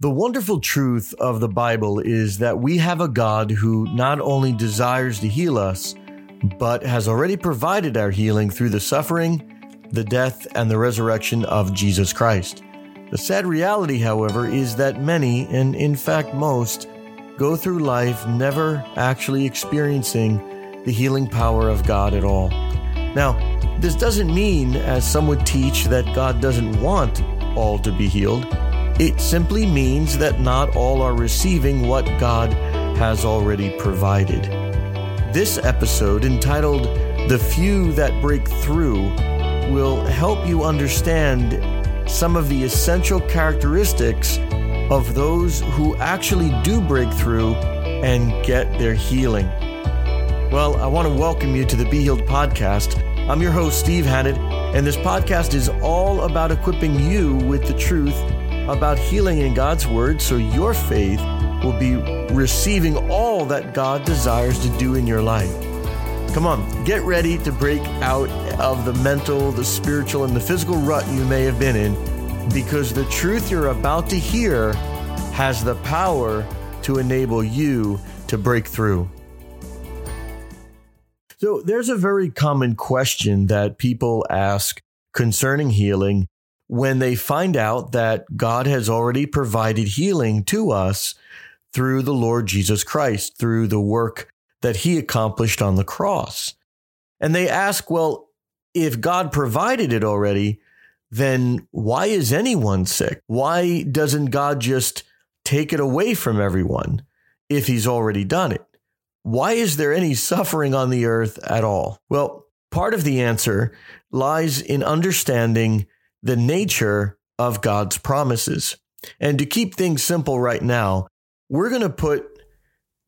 The wonderful truth of the Bible is that we have a God who not only desires to heal us, but has already provided our healing through the suffering, the death, and the resurrection of Jesus Christ. The sad reality, however, is that many, and in fact most, go through life never actually experiencing the healing power of God at all. Now, this doesn't mean, as some would teach, that God doesn't want all to be healed. It simply means that not all are receiving what God has already provided. This episode, entitled The Few That Break Through, will help you understand some of the essential characteristics of those who actually do break through and get their healing. Well, I want to welcome you to the Be Healed podcast. I'm your host, Steve Hannett, and this podcast is all about equipping you with the truth about healing in God's Word so your faith will be receiving all that God desires to do in your life. Come on, get ready to break out of the mental, the spiritual, and the physical rut you may have been in because the truth you're about to hear has the power to enable you to break through. So, there's a very common question that people ask concerning healing when they find out that God has already provided healing to us through the Lord Jesus Christ, through the work that he accomplished on the cross. And they ask, well, if God provided it already, then why is anyone sick? Why doesn't God just take it away from everyone if he's already done it? Why is there any suffering on the earth at all? Well, part of the answer lies in understanding the nature of God's promises. And to keep things simple right now, we're going to put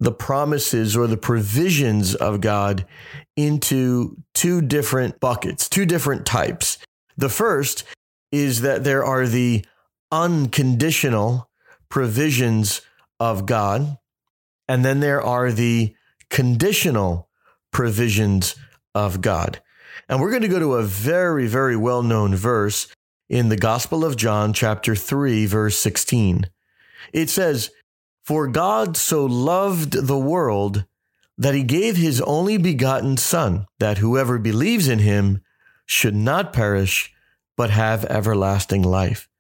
the promises or the provisions of God into two different buckets, two different types. The first is that there are the unconditional provisions of God, and then there are the conditional provisions of God. And we're going to go to a very, very well known verse in the Gospel of John, chapter 3, verse 16. It says, For God so loved the world that he gave his only begotten Son, that whoever believes in him should not perish, but have everlasting life.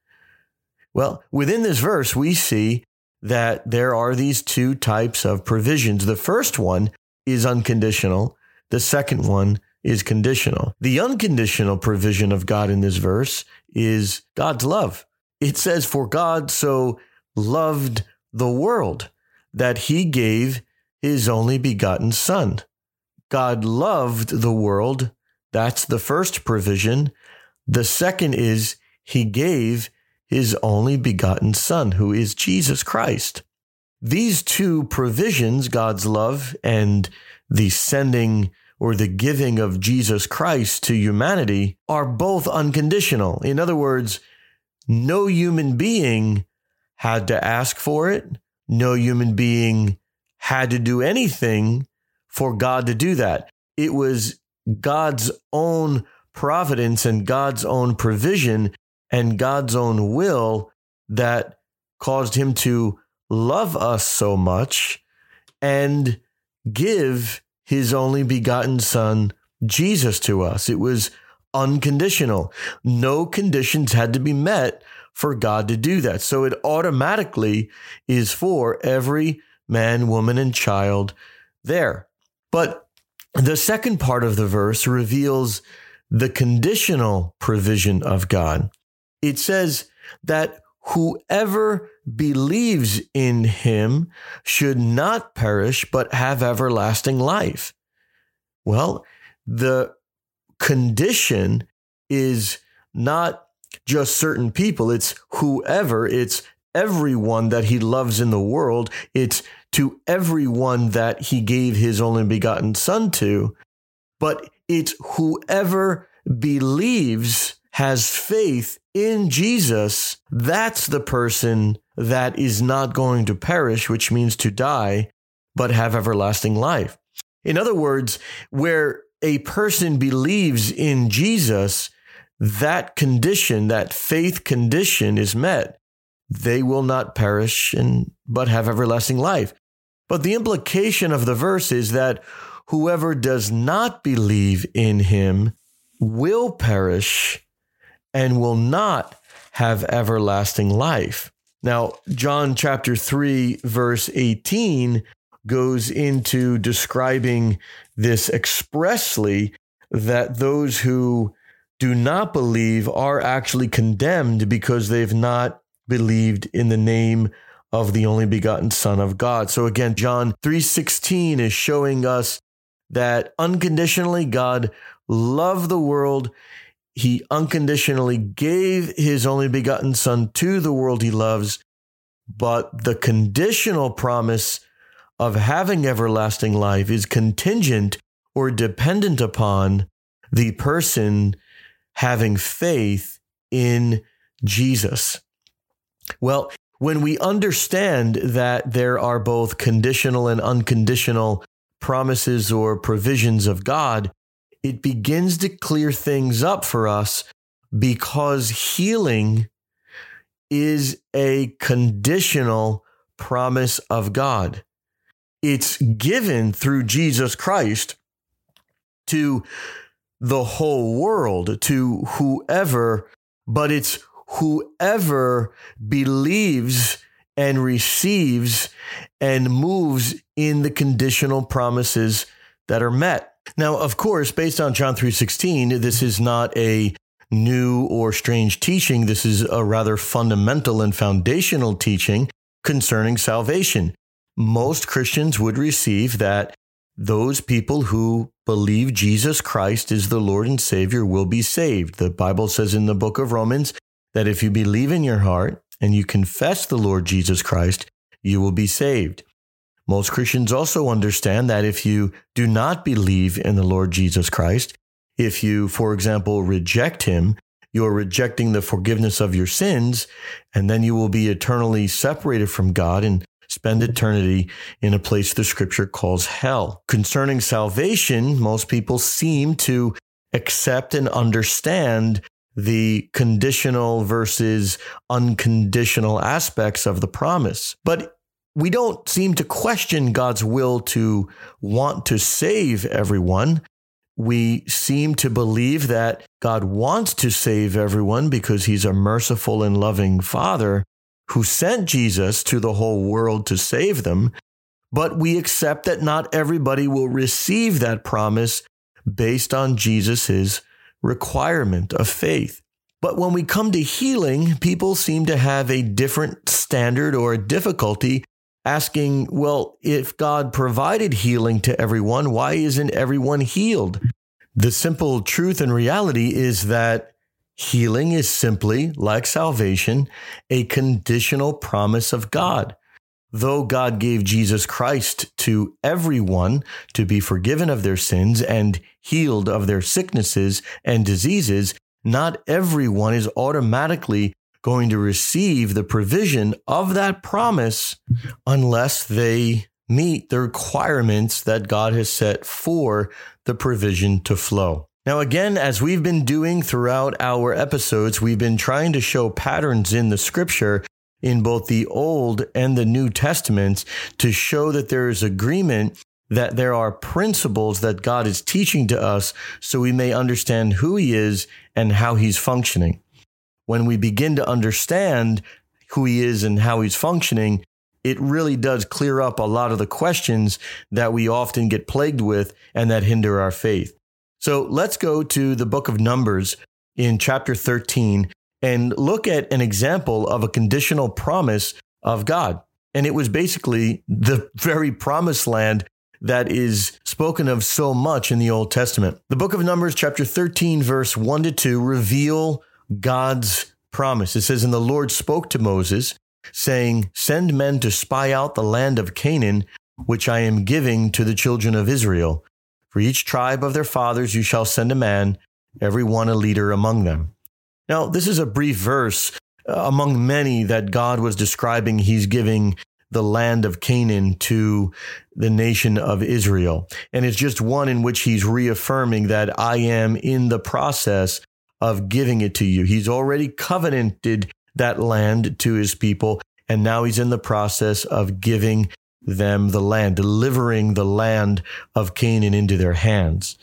Well, within this verse, we see that there are these two types of provisions. The first one is unconditional. The second one is conditional. The unconditional provision of God in this verse is God's love. It says, For God so loved the world that he gave his only begotten Son. God loved the world. That's the first provision. The second is he gave his only begotten Son, who is Jesus Christ. These two provisions, God's love and the sending or the giving of Jesus Christ to humanity are both unconditional. In other words, no human being had to ask for it. No human being had to do anything for God to do that. It was God's own providence and God's own provision and God's own will that caused him to love us so much and give his only begotten son, Jesus, to us. It was unconditional. No conditions had to be met for God to do that. So it automatically is for every man, woman, and child there. But the second part of the verse reveals the conditional provision of God. It says that whoever believes in him should not perish, but have everlasting life. Well, the condition is not just certain people, it's whoever, it's everyone that he loves in the world. It's to everyone that he gave his only begotten son to, but it's whoever believes has faith in Jesus, that's the person that is not going to perish, which means to die, but have everlasting life. In other words, where a person believes in Jesus, that condition, that faith condition is met. they will not perish and but have everlasting life. But the implication of the verse is that whoever does not believe in him will perish and will not have everlasting life. Now, John chapter 3, verse 18 goes into describing this expressly that those who do not believe are actually condemned because they've not believed in the name of the only begotten son of God. So again, John 3:16 is showing us that unconditionally God loved the world. He unconditionally gave his only begotten son to the world he loves, but the conditional promise of having everlasting life is contingent or dependent upon the person having faith in Jesus. Well, when we understand that there are both conditional and unconditional promises or provisions of God, it begins to clear things up for us because healing is a conditional promise of God. It's given through Jesus Christ to the whole world, to whoever, but it's whoever believes and receives and moves in the conditional promises that are met. Now, of course, based on John 3:16, this is not a new or strange teaching. This is a rather fundamental and foundational teaching concerning salvation. Most Christians would receive that those people who believe Jesus Christ is the Lord and Savior will be saved. The Bible says in the book of Romans that if you believe in your heart and you confess the Lord Jesus Christ, you will be saved. Most Christians also understand that if you do not believe in the Lord Jesus Christ, if you, for example, reject him, you are rejecting the forgiveness of your sins, and then you will be eternally separated from God and spend eternity in a place the scripture calls hell. Concerning salvation, most people seem to accept and understand the conditional versus unconditional aspects of the promise. But we don't seem to question God's will to want to save everyone. We seem to believe that God wants to save everyone because he's a merciful and loving father who sent Jesus to the whole world to save them. But we accept that not everybody will receive that promise based on Jesus' requirement of faith. But when we come to healing, people seem to have a different standard or difficulty asking, well, if God provided healing to everyone, why isn't everyone healed? The simple truth and reality is that healing is simply, like salvation, a conditional promise of God. Though God gave Jesus Christ to everyone to be forgiven of their sins and healed of their sicknesses and diseases, not everyone is automatically going to receive the provision of that promise unless they meet the requirements that God has set for the provision to flow. Now, again, as we've been doing throughout our episodes, we've been trying to show patterns in the scripture in both the Old and the New Testaments to show that there is agreement that there are principles that God is teaching to us so we may understand who He is and how He's functioning. When we begin to understand who He is and how He's functioning, it really does clear up a lot of the questions that we often get plagued with and that hinder our faith. So let's go to the book of Numbers in chapter 13 and look at an example of a conditional promise of God. And it was basically the very promised land that is spoken of so much in the Old Testament. The book of Numbers, chapter 13, verse 1 to 2, reveal God's promise. It says, And the Lord spoke to Moses, saying, Send men to spy out the land of Canaan, which I am giving to the children of Israel. For each tribe of their fathers you shall send a man, every one a leader among them. Now, this is a brief verse uh, among many that God was describing. He's giving the land of Canaan to the nation of Israel. And it's just one in which he's reaffirming that I am in the process of giving it to you. He's already covenanted that land to his people. And now he's in the process of giving them the land, delivering the land of Canaan into their hands.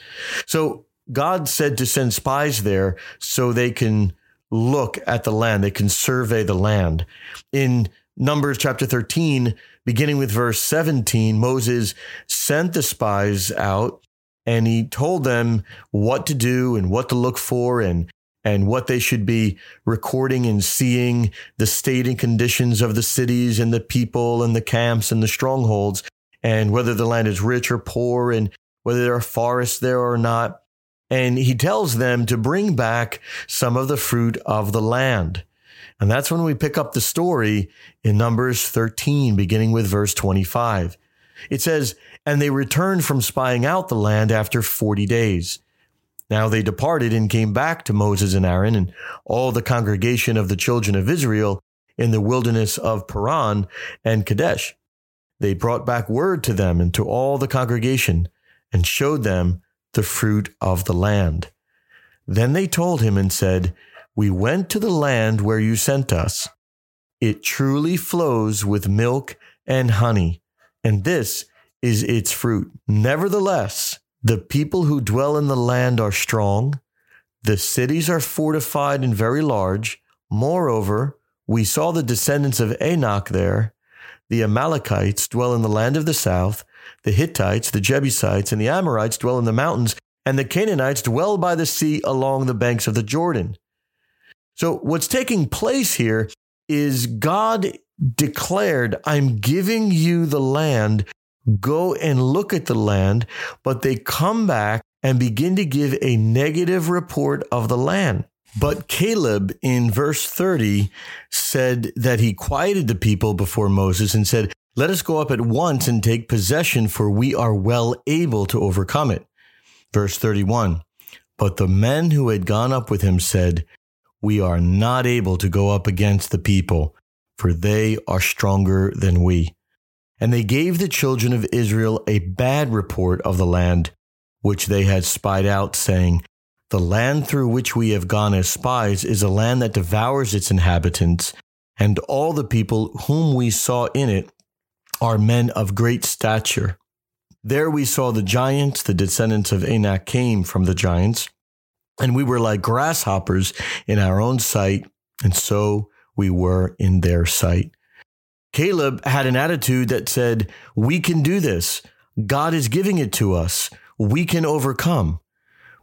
So God said to send spies there so they can look at the land, they can survey the land. In Numbers chapter 13, beginning with verse 17, Moses sent the spies out and he told them what to do and what to look for and and what they should be recording and seeing the state and conditions of the cities and the people and the camps and the strongholds and whether the land is rich or poor and whether there are forests there or not and he tells them to bring back some of the fruit of the land. And that's when we pick up the story in Numbers 13, beginning with verse 25. It says, And they returned from spying out the land after 40 days. Now they departed and came back to Moses and Aaron and all the congregation of the children of Israel in the wilderness of Paran and Kadesh. They brought back word to them and to all the congregation and showed them the fruit of the land. Then they told him and said, We went to the land where you sent us. It truly flows with milk and honey, and this is its fruit. Nevertheless, the people who dwell in the land are strong, the cities are fortified and very large. Moreover, we saw the descendants of Anak there. The Amalekites dwell in the land of the south, the Hittites, the Jebusites, and the Amorites dwell in the mountains, and the Canaanites dwell by the sea along the banks of the Jordan. So, what's taking place here is God declared, I'm giving you the land. Go and look at the land. But they come back and begin to give a negative report of the land. But Caleb in verse 30 said that he quieted the people before Moses and said, let us go up at once and take possession, for we are well able to overcome it. Verse 31 But the men who had gone up with him said, We are not able to go up against the people, for they are stronger than we. And they gave the children of Israel a bad report of the land which they had spied out, saying, The land through which we have gone as spies is a land that devours its inhabitants, and all the people whom we saw in it are men of great stature. There we saw the giants, the descendants of Anak came from the giants, and we were like grasshoppers in our own sight, and so we were in their sight. Caleb had an attitude that said, We can do this. God is giving it to us. We can overcome.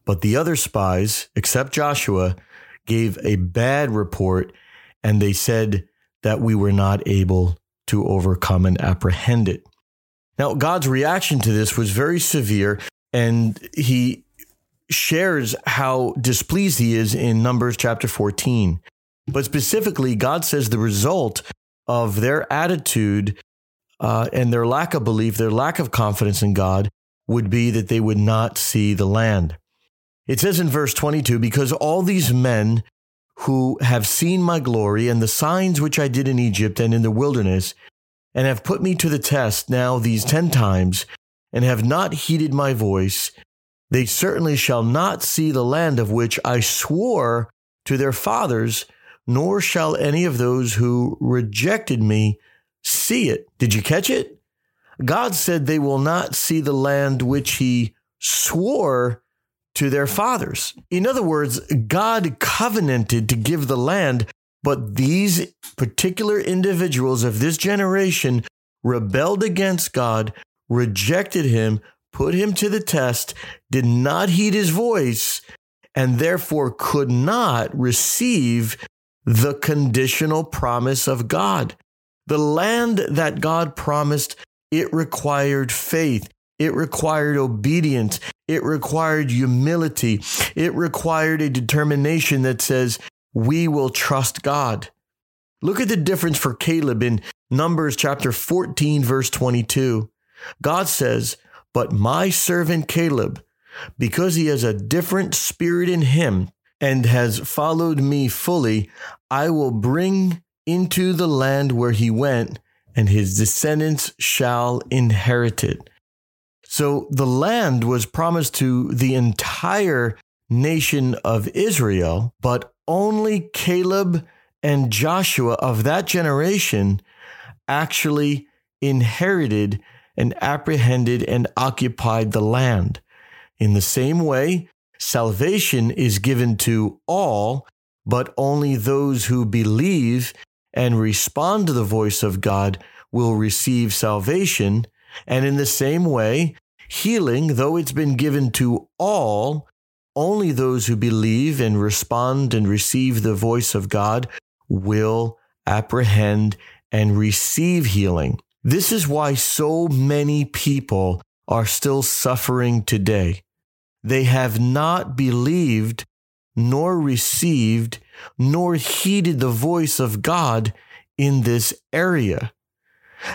But the other spies, except Joshua, gave a bad report and they said that we were not able to overcome and apprehend it. Now, God's reaction to this was very severe, and he shares how displeased he is in Numbers chapter 14. But specifically, God says the result of their attitude uh, and their lack of belief, their lack of confidence in God, would be that they would not see the land. It says in verse 22 because all these men who have seen my glory and the signs which I did in Egypt and in the wilderness, and have put me to the test now these ten times, and have not heeded my voice, they certainly shall not see the land of which I swore to their fathers, nor shall any of those who rejected me see it. Did you catch it? God said they will not see the land which he swore to their fathers. In other words, God covenanted to give the land, but these particular individuals of this generation rebelled against God, rejected him, put him to the test, did not heed his voice, and therefore could not receive the conditional promise of God. The land that God promised, it required faith. It required obedience. It required humility. It required a determination that says, we will trust God. Look at the difference for Caleb in Numbers chapter 14, verse 22. God says, But my servant Caleb, because he has a different spirit in him and has followed me fully, I will bring into the land where he went, and his descendants shall inherit it. So the land was promised to the entire nation of Israel, but only Caleb and Joshua of that generation actually inherited and apprehended and occupied the land. In the same way, salvation is given to all, but only those who believe and respond to the voice of God will receive salvation. And in the same way, healing, though it's been given to all, only those who believe and respond and receive the voice of God will apprehend and receive healing. This is why so many people are still suffering today. They have not believed, nor received, nor heeded the voice of God in this area.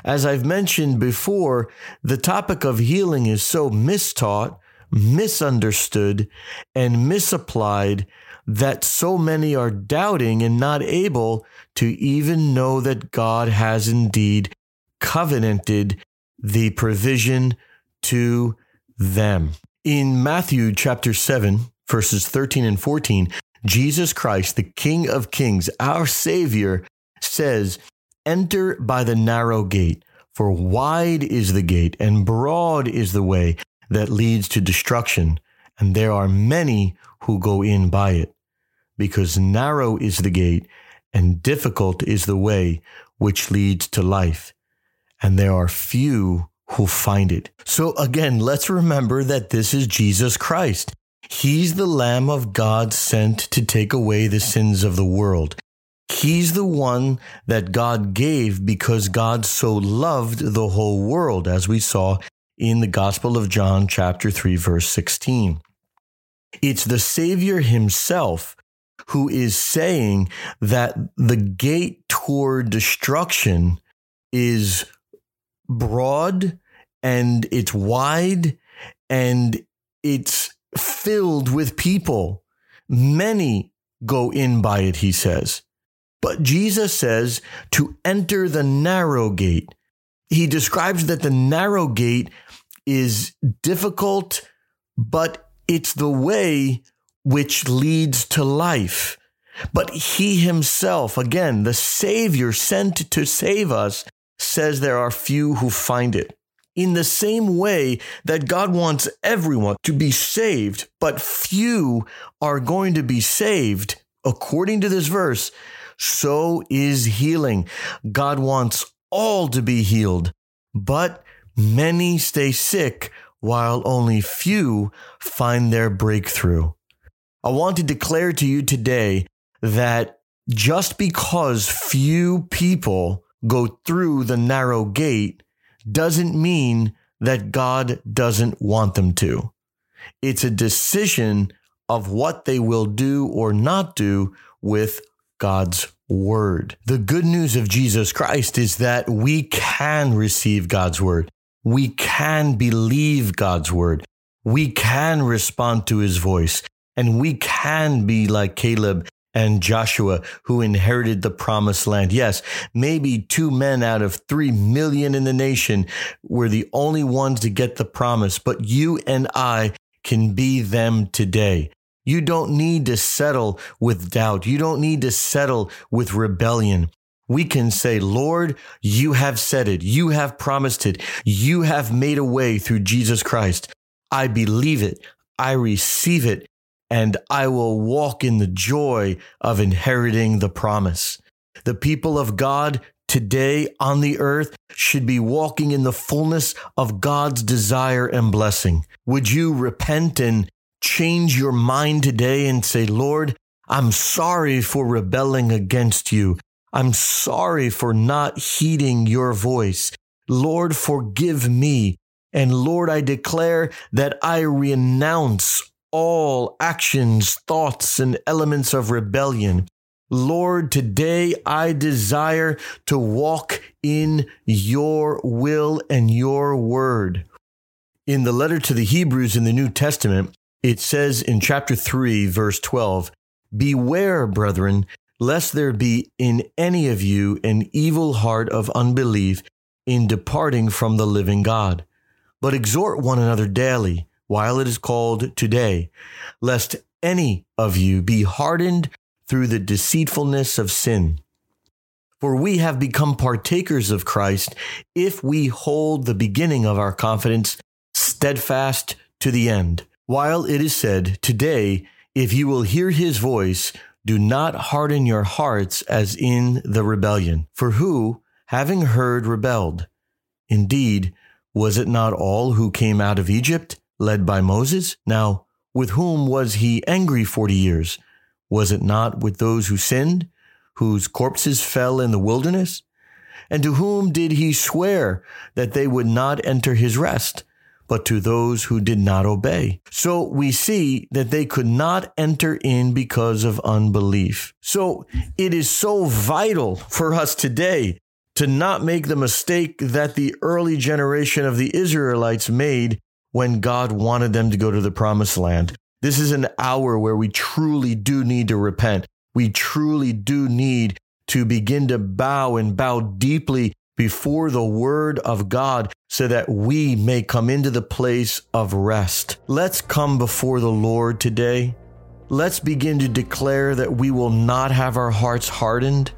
As I've mentioned before, the topic of healing is so mistaught, misunderstood, and misapplied that so many are doubting and not able to even know that God has indeed covenanted the provision to them. In Matthew chapter 7, verses 13 and 14, Jesus Christ, the King of Kings, our Savior, says, Enter by the narrow gate, for wide is the gate and broad is the way that leads to destruction, and there are many who go in by it. Because narrow is the gate and difficult is the way which leads to life, and there are few who find it. So again, let's remember that this is Jesus Christ. He's the Lamb of God sent to take away the sins of the world. He's the one that God gave because God so loved the whole world, as we saw in the Gospel of John, chapter 3, verse 16. It's the Savior himself who is saying that the gate toward destruction is broad and it's wide and it's filled with people. Many go in by it, he says. But Jesus says to enter the narrow gate. He describes that the narrow gate is difficult, but it's the way which leads to life. But he himself, again, the Savior sent to save us, says there are few who find it. In the same way that God wants everyone to be saved, but few are going to be saved, according to this verse, so is healing. God wants all to be healed, but many stay sick while only few find their breakthrough. I want to declare to you today that just because few people go through the narrow gate doesn't mean that God doesn't want them to. It's a decision of what they will do or not do with God's word. The good news of Jesus Christ is that we can receive God's word. We can believe God's word. We can respond to his voice and we can be like Caleb and Joshua who inherited the promised land. Yes, maybe two men out of three million in the nation were the only ones to get the promise, but you and I can be them today. You don't need to settle with doubt. You don't need to settle with rebellion. We can say, Lord, you have said it. You have promised it. You have made a way through Jesus Christ. I believe it. I receive it. And I will walk in the joy of inheriting the promise. The people of God today on the earth should be walking in the fullness of God's desire and blessing. Would you repent and change your mind today and say, Lord, I'm sorry for rebelling against you. I'm sorry for not heeding your voice. Lord, forgive me. And Lord, I declare that I renounce all actions, thoughts, and elements of rebellion. Lord, today I desire to walk in your will and your word. In the letter to the Hebrews in the New Testament, it says in chapter 3, verse 12, Beware, brethren, lest there be in any of you an evil heart of unbelief in departing from the living God. But exhort one another daily, while it is called today, lest any of you be hardened through the deceitfulness of sin. For we have become partakers of Christ if we hold the beginning of our confidence steadfast to the end. While it is said, Today, if you will hear his voice, do not harden your hearts as in the rebellion. For who, having heard, rebelled? Indeed, was it not all who came out of Egypt, led by Moses? Now, with whom was he angry forty years? Was it not with those who sinned, whose corpses fell in the wilderness? And to whom did he swear that they would not enter his rest? but to those who did not obey. So we see that they could not enter in because of unbelief. So it is so vital for us today to not make the mistake that the early generation of the Israelites made when God wanted them to go to the promised land. This is an hour where we truly do need to repent. We truly do need to begin to bow and bow deeply before the word of God so that we may come into the place of rest. Let's come before the Lord today. Let's begin to declare that we will not have our hearts hardened.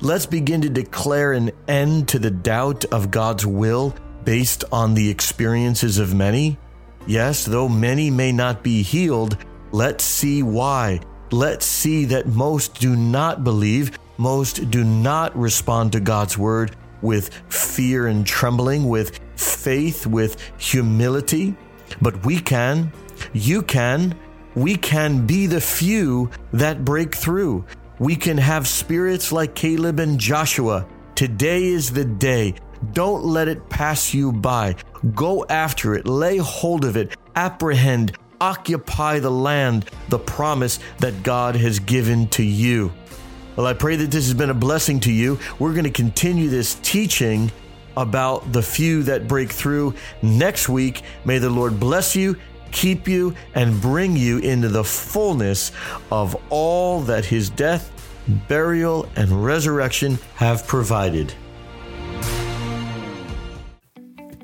Let's begin to declare an end to the doubt of God's will based on the experiences of many. Yes, though many may not be healed, let's see why. Let's see that most do not believe, most do not respond to God's word, with fear and trembling, with faith, with humility. But we can, you can, we can be the few that break through. We can have spirits like Caleb and Joshua. Today is the day. Don't let it pass you by. Go after it, lay hold of it, apprehend, occupy the land, the promise that God has given to you. Well, I pray that this has been a blessing to you. We're going to continue this teaching about the few that break through next week. May the Lord bless you, keep you, and bring you into the fullness of all that his death, burial, and resurrection have provided.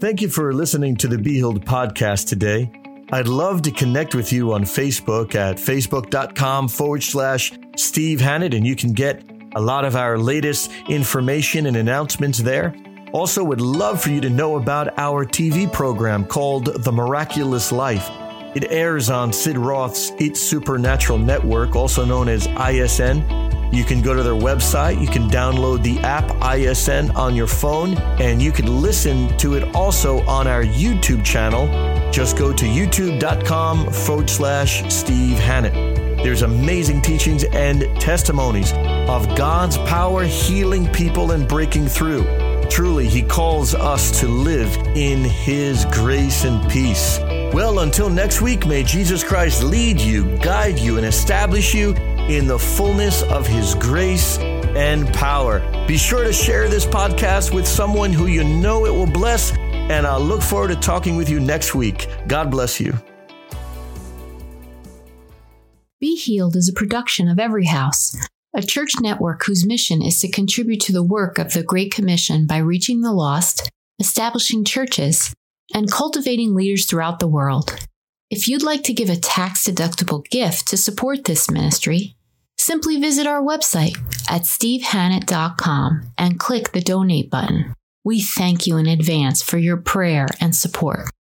Thank you for listening to the Be Healed podcast today. I'd love to connect with you on Facebook at facebook.com forward slash Steve Hannett, and you can get a lot of our latest information and announcements there. Also, would love for you to know about our TV program called The Miraculous Life. It airs on Sid Roth's It's Supernatural Network, also known as ISN. You can go to their website, you can download the app ISN on your phone, and you can listen to it also on our YouTube channel. Just go to youtube.com forward slash Steve Hannett. There's amazing teachings and testimonies of God's power healing people and breaking through. Truly, He calls us to live in His grace and peace. Well, until next week, may Jesus Christ lead you, guide you, and establish you in the fullness of His grace and power. Be sure to share this podcast with someone who you know it will bless, and I'll look forward to talking with you next week. God bless you. Be Healed is a production of Every House, a church network whose mission is to contribute to the work of the Great Commission by reaching the lost, establishing churches, and cultivating leaders throughout the world. If you'd like to give a tax deductible gift to support this ministry, simply visit our website at stevehannett.com and click the donate button. We thank you in advance for your prayer and support.